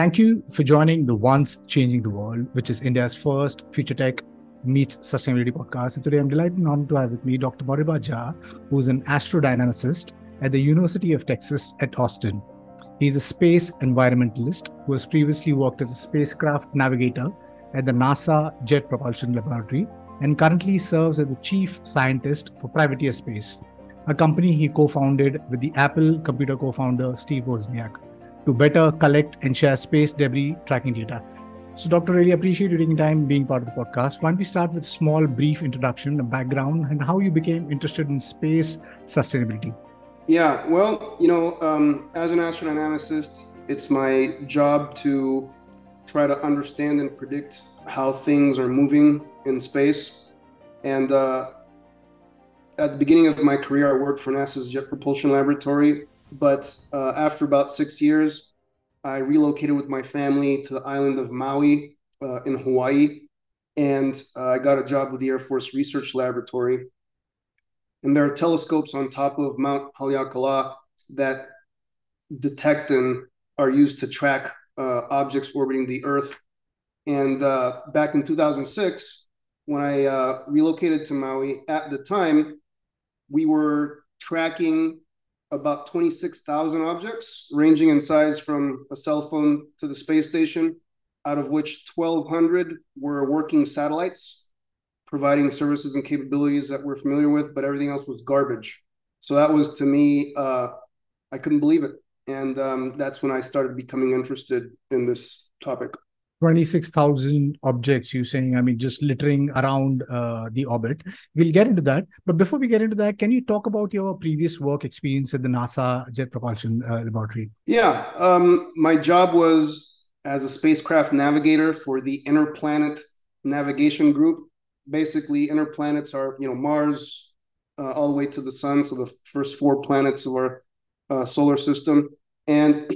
Thank you for joining the Once Changing the World, which is India's first future tech meets sustainability podcast. And today I'm delighted and honored to have with me Dr. Moriba Jah, who's an astrodynamicist at the University of Texas at Austin. He's a space environmentalist who has previously worked as a spacecraft navigator at the NASA Jet Propulsion Laboratory and currently serves as the chief scientist for Privateer Space, a company he co founded with the Apple computer co founder Steve Wozniak to better collect and share space debris tracking data. So, Doctor, really appreciate you taking time being part of the podcast. Why don't we start with a small, brief introduction, a background, and how you became interested in space sustainability? Yeah, well, you know, um, as an astrodynamicist, it's my job to try to understand and predict how things are moving in space. And uh, at the beginning of my career, I worked for NASA's Jet Propulsion Laboratory. But uh, after about six years, I relocated with my family to the island of Maui uh, in Hawaii. And uh, I got a job with the Air Force Research Laboratory. And there are telescopes on top of Mount Haleakala that detect and are used to track uh, objects orbiting the Earth. And uh, back in 2006, when I uh, relocated to Maui, at the time, we were tracking about 26,000 objects, ranging in size from a cell phone to the space station, out of which 1,200 were working satellites, providing services and capabilities that we're familiar with, but everything else was garbage. So that was to me, uh, I couldn't believe it. And um, that's when I started becoming interested in this topic. 26,000 objects, You're saying, I mean, just littering around uh, the orbit. We'll get into that. But before we get into that, can you talk about your previous work experience at the NASA Jet Propulsion uh, Laboratory? Yeah. Um, my job was as a spacecraft navigator for the Inner Planet Navigation Group. Basically, inner planets are, you know, Mars uh, all the way to the sun. So the first four planets of our uh, solar system. And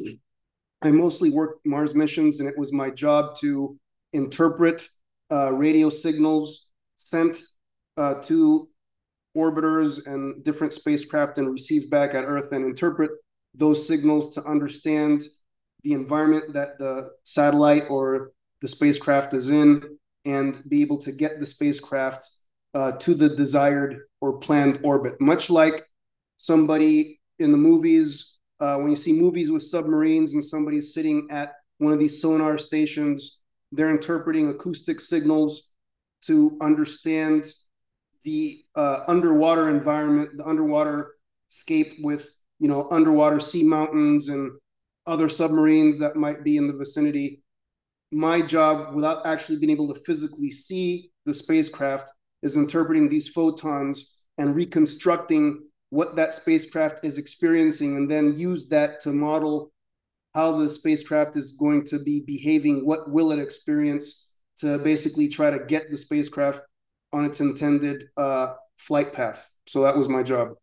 I mostly worked Mars missions, and it was my job to interpret uh, radio signals sent uh, to orbiters and different spacecraft and receive back at Earth and interpret those signals to understand the environment that the satellite or the spacecraft is in and be able to get the spacecraft uh, to the desired or planned orbit. Much like somebody in the movies uh, when you see movies with submarines and somebody's sitting at one of these sonar stations, they're interpreting acoustic signals to understand the uh, underwater environment, the underwater scape with you know underwater sea mountains and other submarines that might be in the vicinity. My job, without actually being able to physically see the spacecraft, is interpreting these photons and reconstructing what that spacecraft is experiencing and then use that to model how the spacecraft is going to be behaving. What will it experience to basically try to get the spacecraft on its intended uh, flight path? So that was my job.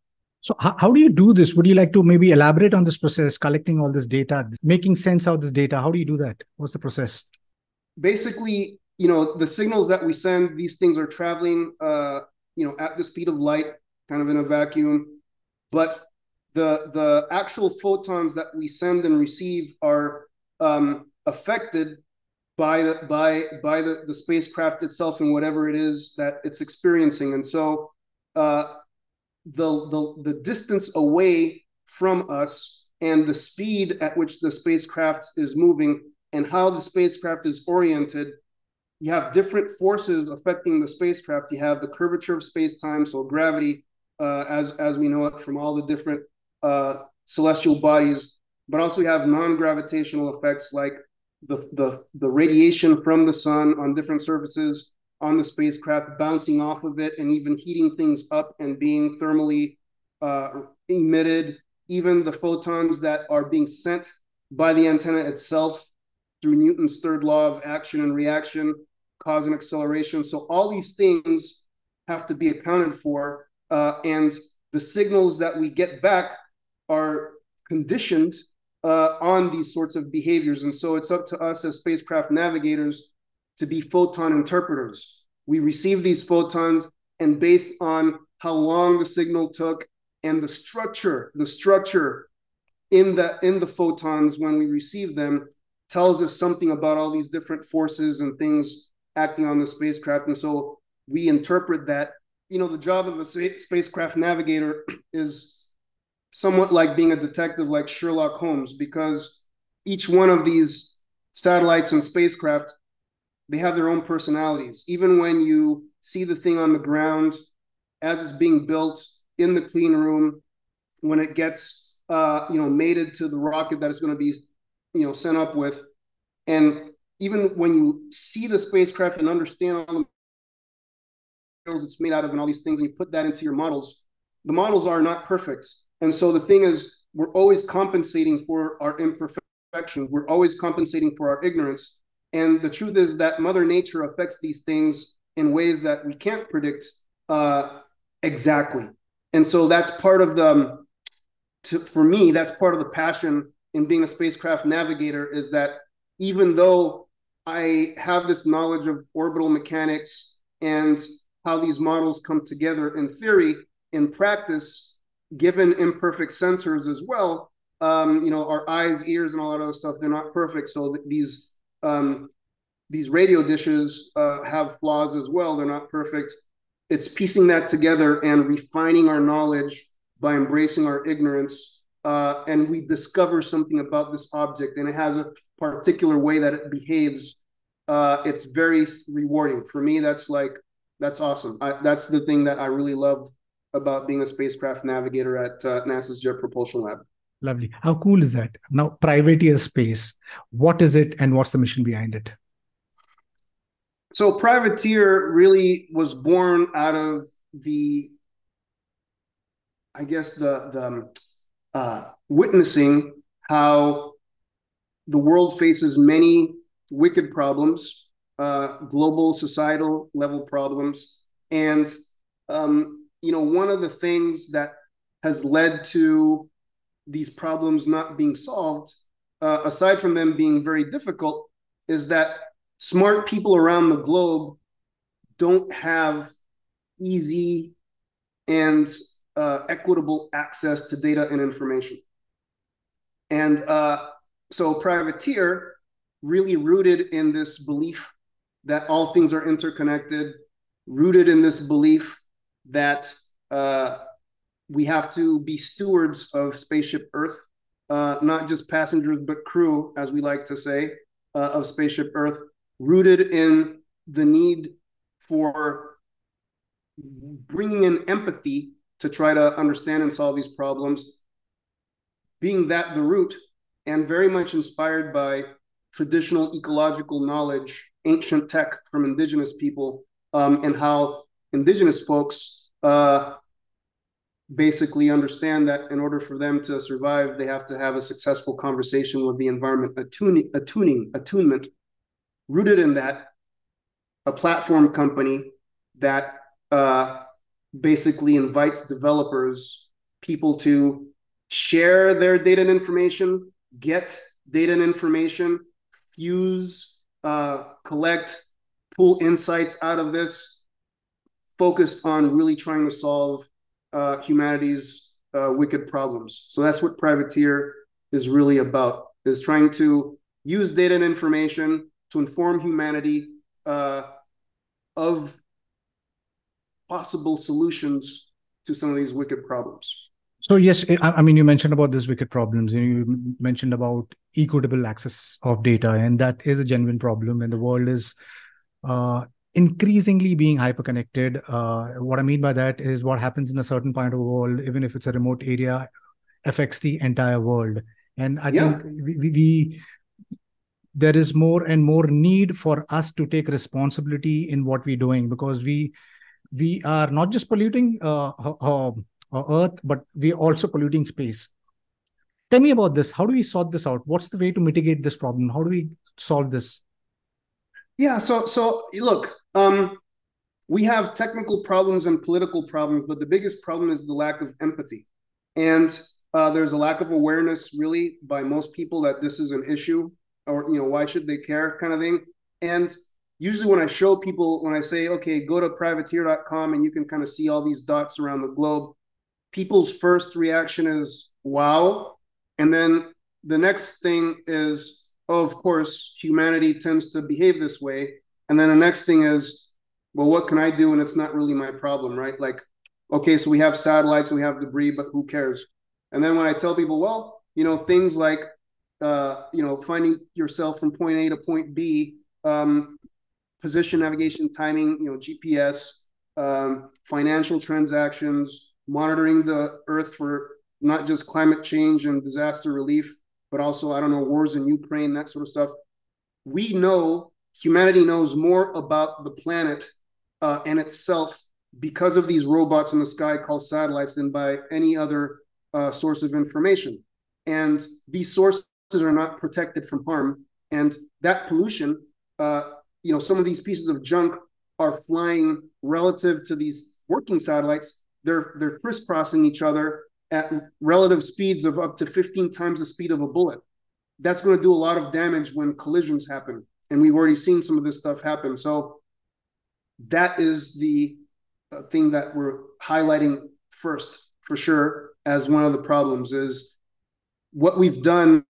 So how, how do you do this? Would you like to maybe elaborate on this process collecting all this data making sense of this data? How do you do that? What's the process? Basically you know the signals that we send these things are traveling uh, you know at the speed of light kind of in a vacuum but the the actual photons that we send and receive are um, affected by the by by the, the spacecraft itself and whatever it is that it's experiencing. And so uh, the, the the distance away from us and the speed at which the spacecraft is moving and how the spacecraft is oriented you have different forces affecting the spacecraft. You have the curvature of space-time so gravity uh, as as we know it from all the different uh, celestial bodies, but also we have non-gravitational effects like the, the the radiation from the sun on different surfaces on the spacecraft, bouncing off of it, and even heating things up and being thermally uh, emitted. Even the photons that are being sent by the antenna itself through Newton's third law of action and reaction, cause and acceleration. So all these things have to be accounted for uh, and the signals that we get back are conditioned uh, on these sorts of behaviors. And so it's up to us as spacecraft navigators to be photon interpreters. We receive these photons, and based on how long the signal took and the structure, the structure in the in the photons when we receive them, tells us something about all these different forces and things acting on the spacecraft. And so we interpret that. You know, the job of a spacecraft navigator is somewhat like being a detective, like Sherlock Holmes, because each one of these satellites and spacecraft, they have their own personalities. Even when you see the thing on the ground as it's being built in the clean room, when it gets uh, you know mated to the rocket that it's going to be you know sent up with, and even when you see the spacecraft and understand all the it's made out of and all these things, and you put that into your models, the models are not perfect. And so the thing is, we're always compensating for our imperfections. We're always compensating for our ignorance. And the truth is that Mother Nature affects these things in ways that we can't predict uh, exactly. And so that's part of the, um, to, for me, that's part of the passion in being a spacecraft navigator is that even though I have this knowledge of orbital mechanics and how these models come together in theory, in practice, given imperfect sensors as well, um, you know, our eyes, ears, and all that other stuff, they're not perfect. So these um, these radio dishes uh, have flaws as well. They're not perfect. It's piecing that together and refining our knowledge by embracing our ignorance. Uh, and we discover something about this object, and it has a particular way that it behaves. Uh, it's very rewarding for me. That's like that's awesome. I, that's the thing that I really loved about being a spacecraft navigator at uh, NASA's Jet Propulsion Lab. Lovely. How cool is that? Now, privateer space. What is it, and what's the mission behind it? So, privateer really was born out of the, I guess the the um, uh, witnessing how the world faces many wicked problems, uh, global societal level problems, and um, you know, one of the things that has led to these problems not being solved, uh, aside from them being very difficult, is that smart people around the globe don't have easy and uh, equitable access to data and information. And uh, so, Privateer really rooted in this belief that all things are interconnected, rooted in this belief that uh, we have to be stewards of Spaceship Earth, uh, not just passengers, but crew, as we like to say, uh, of Spaceship Earth, rooted in the need for bringing in empathy to try to understand and solve these problems, being that the root, and very much inspired by traditional ecological knowledge, ancient tech from indigenous people, um, and how indigenous folks uh, basically understand that in order for them to survive, they have to have a successful conversation with the environment, attuning, attuning, attunement, rooted in that, a platform company that uh, basically invites developers, people to share their data and information, get data and information, fuse, uh, collect, pull insights out of this, focused on really trying to solve uh, humanity's uh, wicked problems. So that's what Privateer is really about: is trying to use data and information to inform humanity uh, of possible solutions to some of these wicked problems. So yes, I mean you mentioned about these wicked problems. You mentioned about equitable access of data, and that is a genuine problem. And the world is uh, increasingly being hyperconnected. Uh, what I mean by that is what happens in a certain part of the world, even if it's a remote area, affects the entire world. And I yeah. think we, we, we, there is more and more need for us to take responsibility in what we're doing because we we are not just polluting uh, uh, Earth, but we're also polluting space. Tell me about this. How do we sort this out? What's the way to mitigate this problem? How do we solve this? Yeah. So so look, um, we have technical problems and political problems, but the biggest problem is the lack of empathy. And uh, there's a lack of awareness, really, by most people that this is an issue, or you know, why should they care, kind of thing. And usually, when I show people, when I say, okay, go to privateer.com and you can kind of see all these dots around the globe, people's first reaction is, wow. And then the next thing is, oh, of course, humanity tends to behave this way. And then the next thing is, well, what can I do? And it's not really my problem, right? Like, okay, so we have satellites we have debris, but who cares? And then when I tell people, well, you know, things like, uh, you know, finding yourself from point A to point B, um, position navigation, timing, you know, GPS, um, financial transactions, monitoring the Earth for not just climate change and disaster relief, but also, I don't know, wars in Ukraine, that sort of stuff. We know, humanity knows more about the planet uh, and itself because of these robots in the sky called satellites than by any other uh, source of information. And these sources are not protected from harm. And that pollution, uh, you know, some of these pieces of junk are flying relative to these working satellites. They're they're crisscrossing each other at relative speeds of up to 15 times the speed of a bullet. That's going to do a lot of damage when collisions happen. And we've already seen some of this stuff happen. So that is the uh, thing that we're highlighting first for sure as one of the problems is what we've done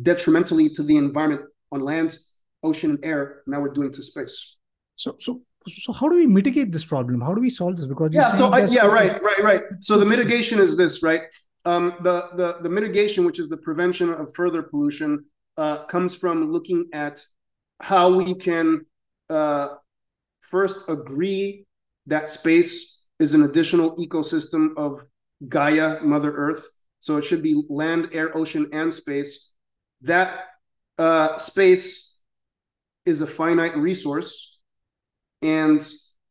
detrimentally to the environment on land, ocean, and air. Now we're doing to space. So, so, so how do we mitigate this problem? How do we solve this? Because yeah, so I, yeah, right, right, right. So the mitigation is this, right? Um, the the the mitigation, which is the prevention of further pollution, uh, comes from looking at how we can uh, first agree that space is an additional ecosystem of Gaia, Mother Earth. So it should be land, air, ocean, and space. That uh, space is a finite resource, and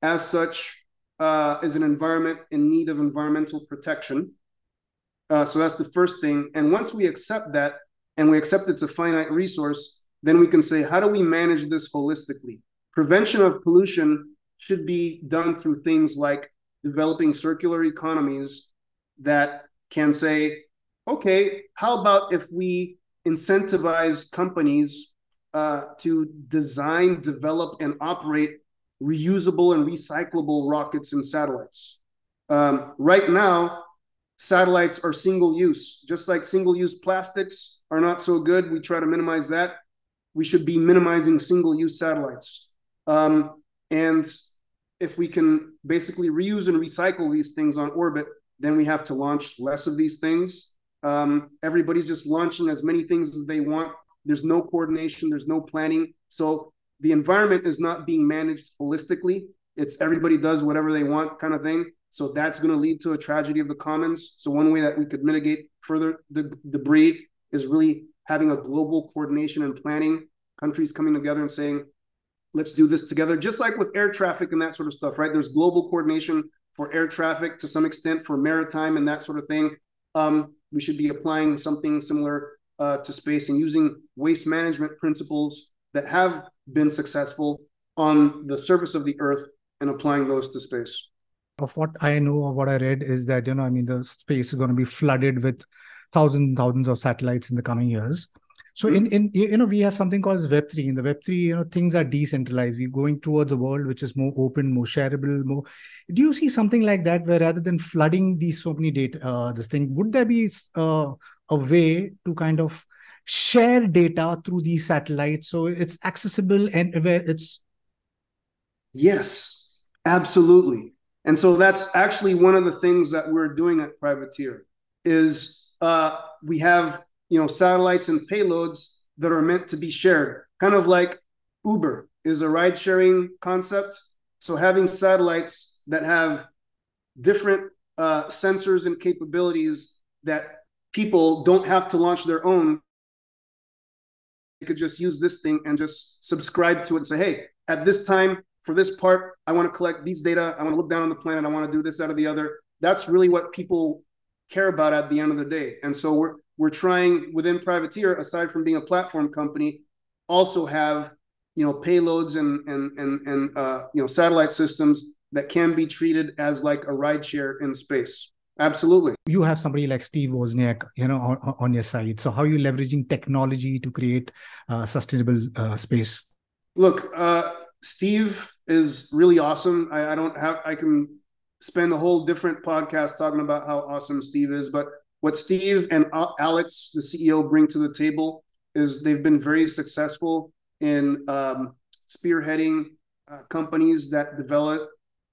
as such, uh, is an environment in need of environmental protection. Uh, so that's the first thing. And once we accept that, and we accept it's a finite resource, then we can say, how do we manage this holistically? Prevention of pollution should be done through things like developing circular economies that can say, okay, how about if we incentivize companies uh, to design, develop, and operate reusable and recyclable rockets and satellites? Um, right now, satellites are single use, just like single use plastics are not so good. We try to minimize that. We should be minimizing single use satellites. Um, and if we can basically reuse and recycle these things on orbit, then we have to launch less of these things. Um, everybody's just launching as many things as they want. There's no coordination, there's no planning. So the environment is not being managed holistically. It's everybody does whatever they want kind of thing. So that's going to lead to a tragedy of the commons. So one way that we could mitigate further the debris is really having a global coordination and planning, countries coming together and saying, let's do this together, just like with air traffic and that sort of stuff, right? There's global coordination for air traffic to some extent for maritime and that sort of thing. Um, we should be applying something similar uh, to space and using waste management principles that have been successful on the surface of the earth and applying those to space. Of what I know of what I read is that, you know, I mean, the space is going to be flooded with thousands and thousands of satellites in the coming years. So in, in you know we have something called Web3. In the Web3, you know things are decentralized. We're going towards a world which is more open, more shareable, more. Do you see something like that where rather than flooding these so many data, uh, this thing, would there be uh, a way to kind of share data through these satellites so it's accessible and it's yes absolutely. And so that's actually one of the things that we're doing at privateer is uh, we have you know satellites and payloads that are meant to be shared kind of like uber is a ride sharing concept. So having satellites that have different uh, sensors and capabilities that people don't have to launch their own could just use this thing and just subscribe to it and say hey at this time for this part i want to collect these data i want to look down on the planet i want to do this out of the other that's really what people care about at the end of the day and so we're we're trying within Privateer, aside from being a platform company, also have you know payloads and and and and uh, you know satellite systems that can be treated as like a rideshare in space. Absolutely. You have somebody like Steve Wozniak, you know, on, on your side. So how are you leveraging technology to create uh, sustainable uh, space? Look, uh, Steve is really awesome. I, I don't have. I can spend a whole different podcast talking about how awesome Steve is, but what Steve and Alex, the CEO, bring to the table is they've been very successful in um, spearheading uh, companies that develop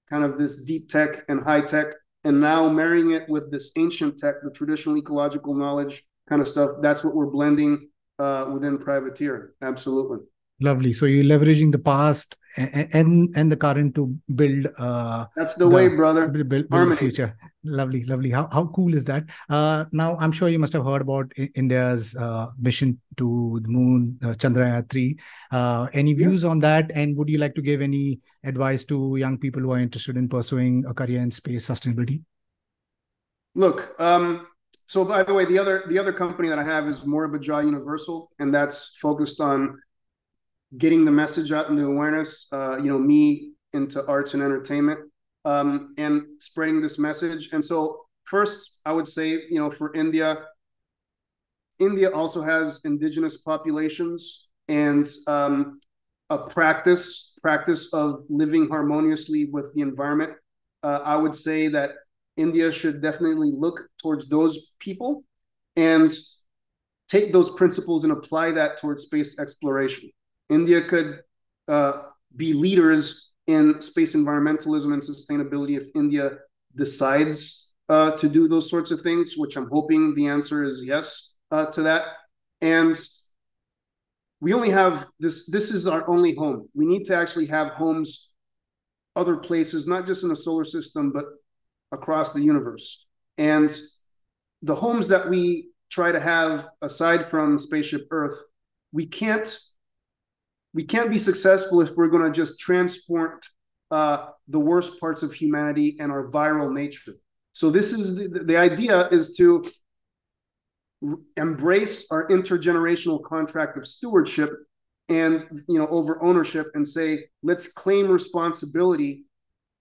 kind of this deep tech and high tech, and now marrying it with this ancient tech, the traditional ecological knowledge kind of stuff. That's what we're blending uh, within Privateer. Absolutely. Lovely. So you're leveraging the past and and, and the current to build. Uh, That's the, the way, brother. Build, build, build the future. Lovely, lovely. How how cool is that? Uh, now I'm sure you must have heard about India's uh, mission to the moon, uh, Chandrayaan three. Uh, any views yeah. on that? And would you like to give any advice to young people who are interested in pursuing a career in space sustainability? Look, um, so by the way, the other the other company that I have is Moriba Jah Universal, and that's focused on getting the message out and the awareness, uh, you know, me into arts and entertainment, um, and spreading this message. And so, first, I would say, you know, for India, India also has indigenous populations and um, a practice practice of living harmoniously with the environment. Uh, I would say that India should definitely look towards those people and take those principles and apply that towards space exploration. India could uh, be leaders in space environmentalism and sustainability if India decides uh, to do those sorts of things, which I'm hoping the answer is yes uh, to that. And we only have this, this is our only home. We need to actually have homes other places, not just in the solar system, but across the universe. And the homes that we try to have aside from spaceship Earth, we can't we can't be successful if we're going to just transport uh, the worst parts of humanity and our viral nature. So this is the, the idea is to embrace our intergenerational contract of stewardship and you know over ownership and say let's claim responsibility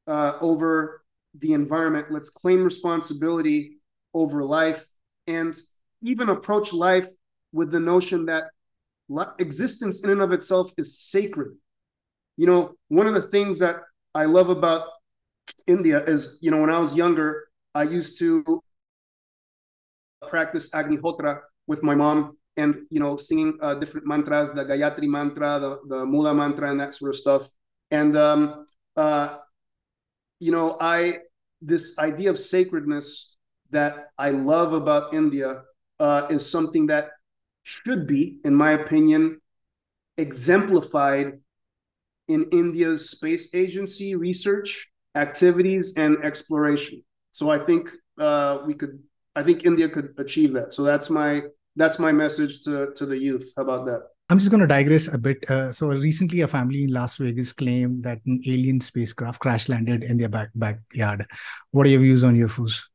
uh, over the environment let's claim responsibility over life and even approach life with the notion that existence in and of itself is sacred. You know, one of the things that I love about India is, you know, when I was younger, I used to practice Agni Agnihotra with my mom and, you know, singing uh, different mantras, the Gayatri mantra, the, the Mula mantra, and that sort of stuff. And, um, uh, you know, I, this idea of sacredness that I love about India uh, is something that should be, in my opinion, exemplified in India's space agency research activities and exploration. So I think uh, we could, I think India could achieve that. So that's my that's my message to to the youth. How about that? I'm just going to digress a bit. Uh, so recently, a family in Las Vegas claimed that an alien spacecraft crash landed in their back backyard. What are your views on UFOs?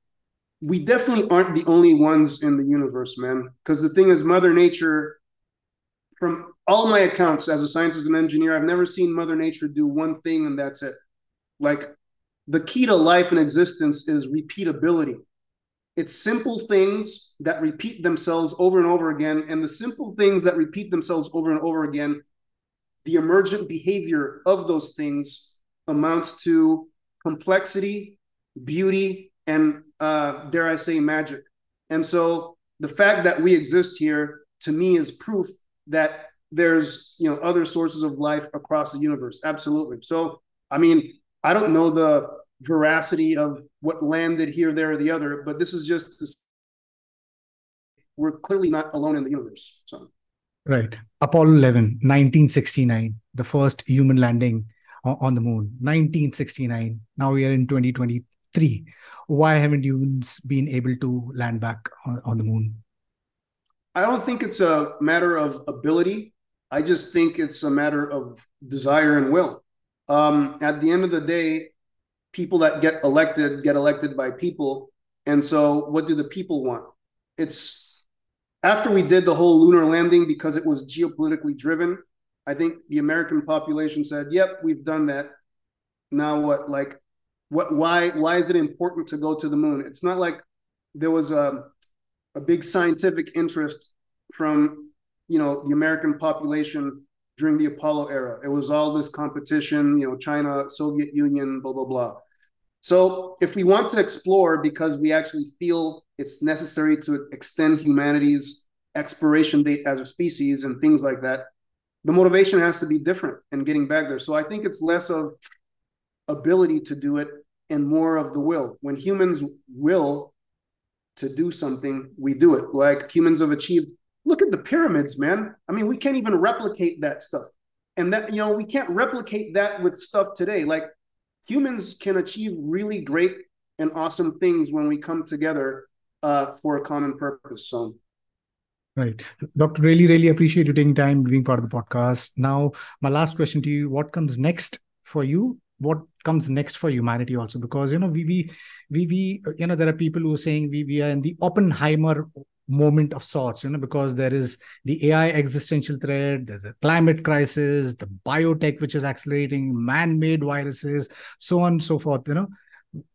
We definitely aren't the only ones in the universe, man. Because the thing is, Mother Nature, from all my accounts as a scientist and engineer, I've never seen Mother Nature do one thing and that's it. Like the key to life and existence is repeatability. It's simple things that repeat themselves over and over again. And the simple things that repeat themselves over and over again, the emergent behavior of those things amounts to complexity, beauty, and uh, dare I say, magic. And so the fact that we exist here to me is proof that there's you know other sources of life across the universe. Absolutely. So I mean, I don't know the veracity of what landed here, there, or the other, but this is just this, we're clearly not alone in the universe. So right. Apollo 11, 1969, the first human landing on the moon. 1969. Now we are in 2020 three. Why haven't humans been able to land back on, on the moon? I don't think it's a matter of ability. I just think it's a matter of desire and will. Um, at the end of the day, people that get elected get elected by people. And so, what do the people want? It's after we did the whole lunar landing because it was geopolitically driven. I think the American population said, "Yep, we've done that." Now what? Like what why why is it important to go to the moon? It's not like there was a a big scientific interest from you know the american population during the apollo era. It was all this competition you know china soviet union blah blah blah. So if we want to explore because we actually feel it's necessary to extend humanity's expiration date as a species and things like that, the motivation has to be different in getting back there. So I think it's less of ability to do it and more of the will. When humans will to do something, we do it. Like humans have achieved. Look at the pyramids, man. I mean, we can't even replicate that stuff. And that, you know, we can't replicate that with stuff today. Like humans can achieve really great and awesome things when we come together uh, for a common purpose. So Right. Doctor, really, really appreciate you taking time being part of the podcast. Now, my last question to you, what comes next for you? What comes next for humanity also? Because, you know, we, we, we, we you know, there are people who are saying we, we are in the Oppenheimer moment of sorts, you know, because there is the AI existential threat, there's a climate crisis, the biotech, which is accelerating, man-made viruses, so on and so forth, you know.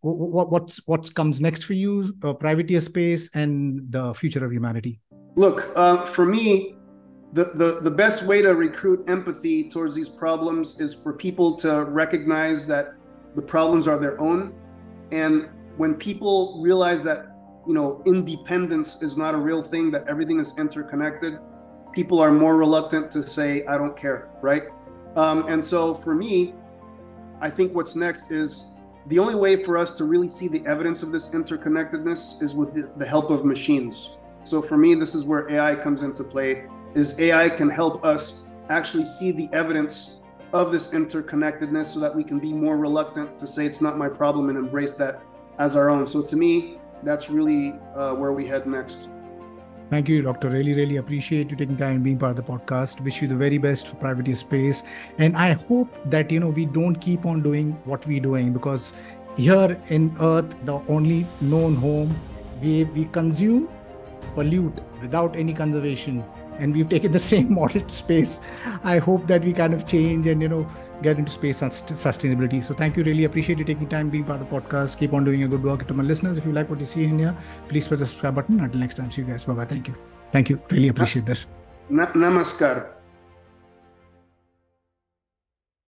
What, what's what comes next for you, uh, privateer space and the future of humanity? Look, uh, for me, the, the, the best way to recruit empathy towards these problems is for people to recognize that the problems are their own. And when people realize that, you know, independence is not a real thing, that everything is interconnected, people are more reluctant to say, I don't care, right? Um, and so for me, I think what's next is the only way for us to really see the evidence of this interconnectedness is with the, the help of machines. So for me, this is where AI comes into play. Is AI can help us actually see the evidence of this interconnectedness so that we can be more reluctant to say it's not my problem and embrace that as our own. So to me, that's really uh, where we head next. Thank you, Doctor. Really, really appreciate you taking time and being part of the podcast. Wish you the very best for Privateer Space. And I hope that, you know, we don't keep on doing what we're doing because here in Earth, the only known home, we, we consume pollute without any conservation and we've taken the same model space. I hope that we kind of change and you know get into space on sustainability. So thank you. Really appreciate you taking time being part of the podcast. Keep on doing a good work. To my listeners if you like what you see in here please press the subscribe button. Until next time see you guys. Bye bye thank you. Thank you. Really appreciate this. Namaskar